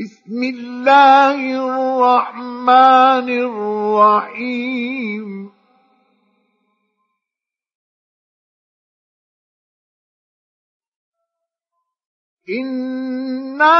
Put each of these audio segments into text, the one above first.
بسم الله الرحمن الرحيم. انا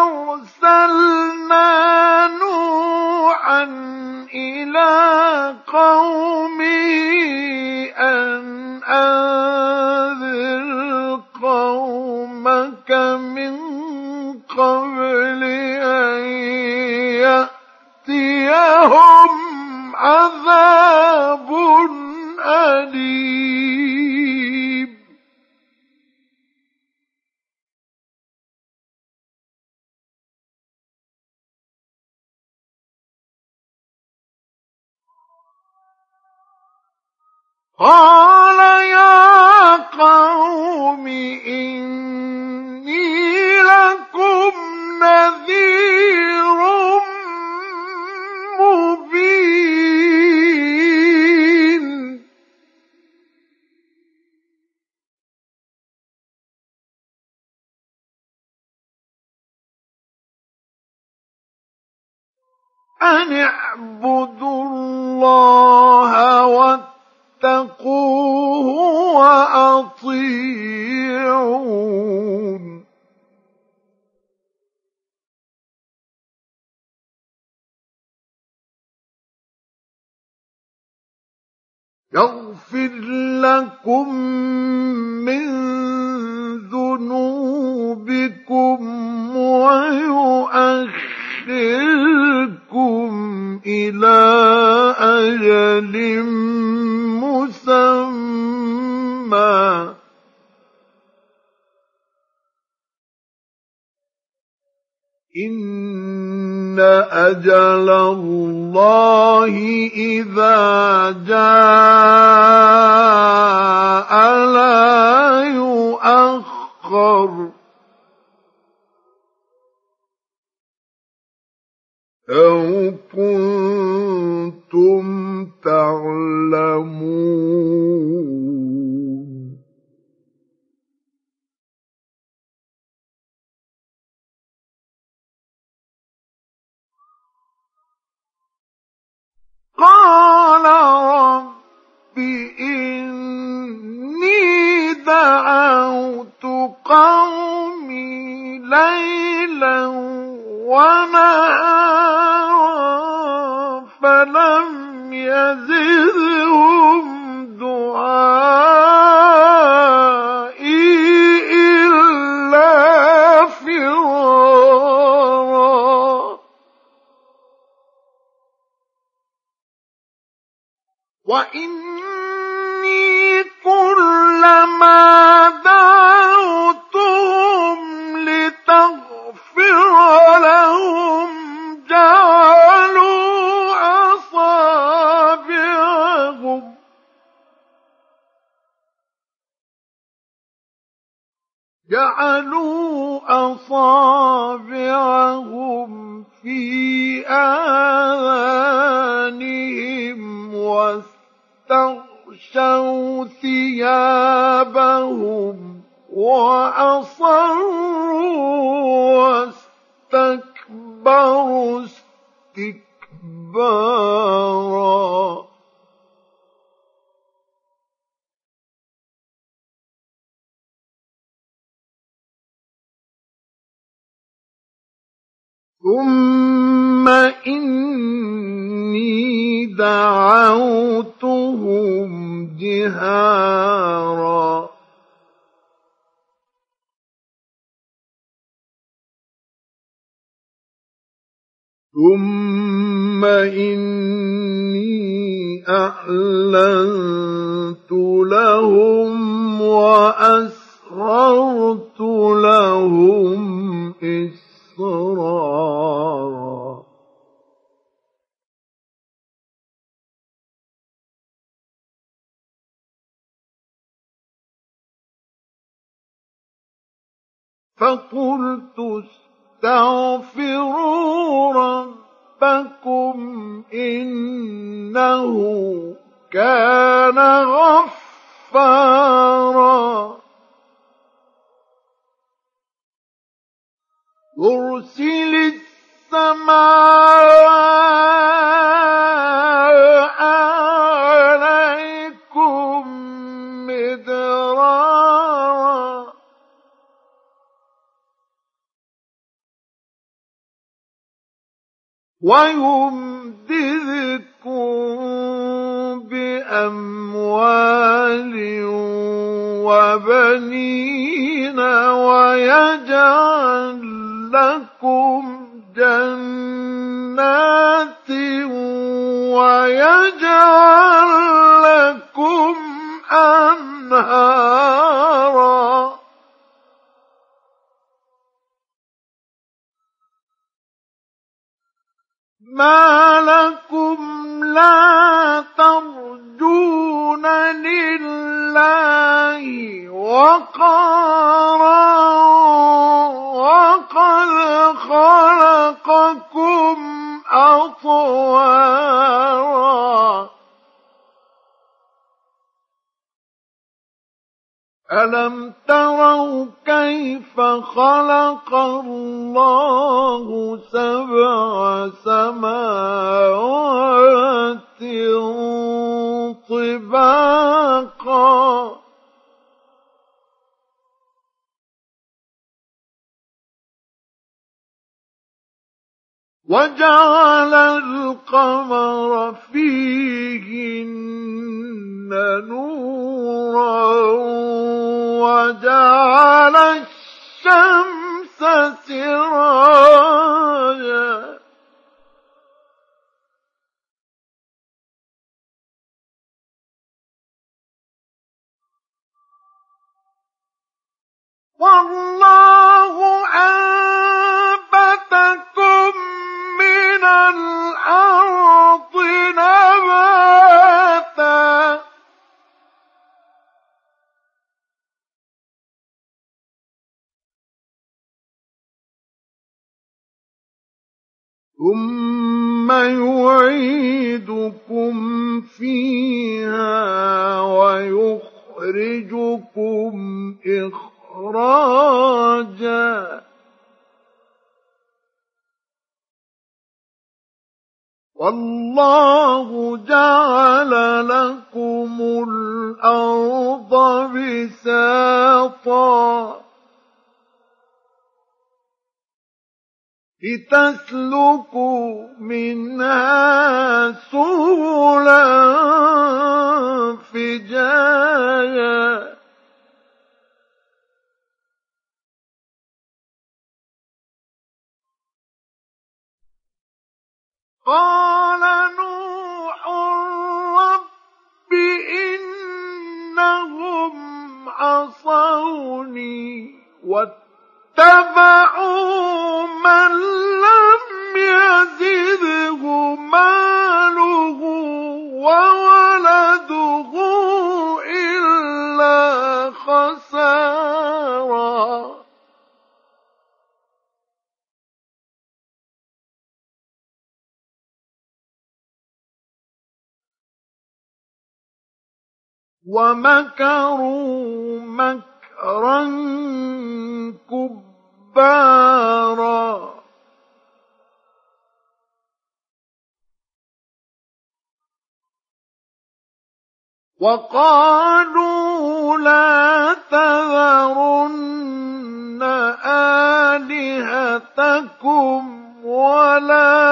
ارسلنا نوحا إلى قومه قال يا قوم إني لكم نذير مبين. أن اعبدوا الله واتقوه وأطيعون. يغفر لكم من ذنوبكم ويؤخركم إلى أجل إن أجل الله إذا جاء لا يؤخر أو كنتم قومي ليلا ونهارا فلم يزدهم دعائي إلا فرارا. وإني كلما دعوتهم أصابعهم في آذانهم واستغشوا ثيابهم وأصروا واستكبروا استكبارا ثم إني دعوتهم جهارا ثم إني أعلنت لهم وأسررت لهم إسرارا فقلت استغفروا ربكم إنه كان غفارا. يرسل السماء وبنين ويجعل لكم جنات ويجعل لكم أنهارا. ما لكم وقارا وقد خلقكم أطوارا ألم تروا كيف خلق الله؟ وجعل القمر فيهن لتسلكوا منها سبلا فجاجا قال نوح رب إنهم عصوني. من لم يزده ماله وولده إلا خسارا. ومكروا مكرا كبارا. وقالوا لا تذرن آلهتكم ولا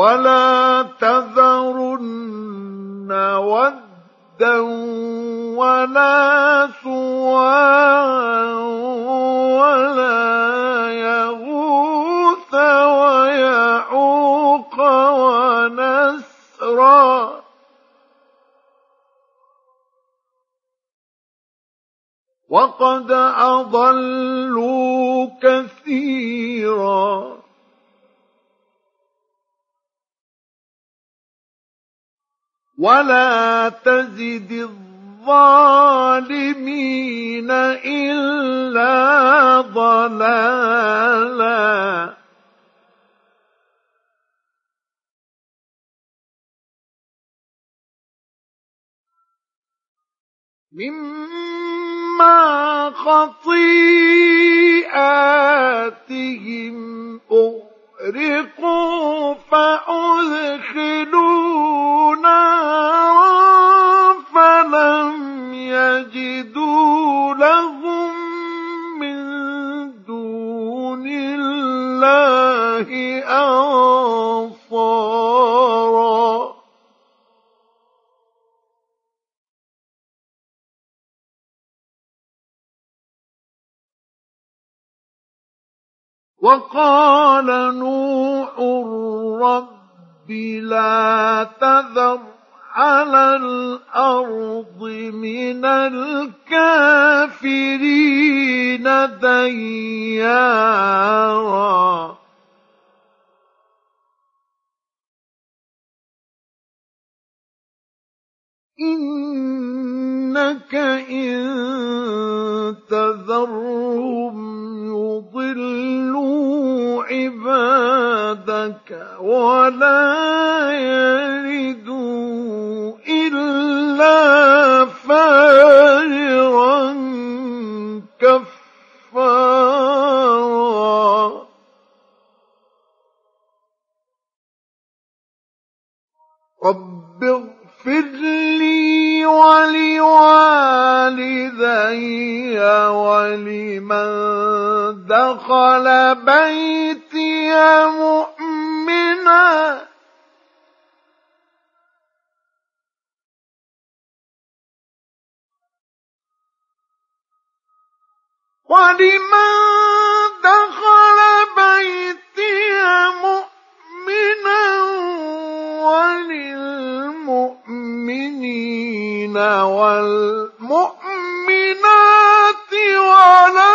ولا تذرن ودا ولا سواعا ولا يغوث ويعوق ونسرا وقد أضلوا كثيرا ولا تزد الظالمين إلا ضلالا. مما خطيئاتهم أغرقوا فأدخلوا نارا الله أنصارا. وقال نوح رب لا تذر على الأرض من الكافرين. ديارا. إنك إن تذرهم يضلوا عبادك ولا يلدوا إلا فاجرا ولوالدي ولمن دخل بيتي مؤمنا. ولمن دخل بيتي مؤمنا. وللمؤمنين والمؤمنات ولا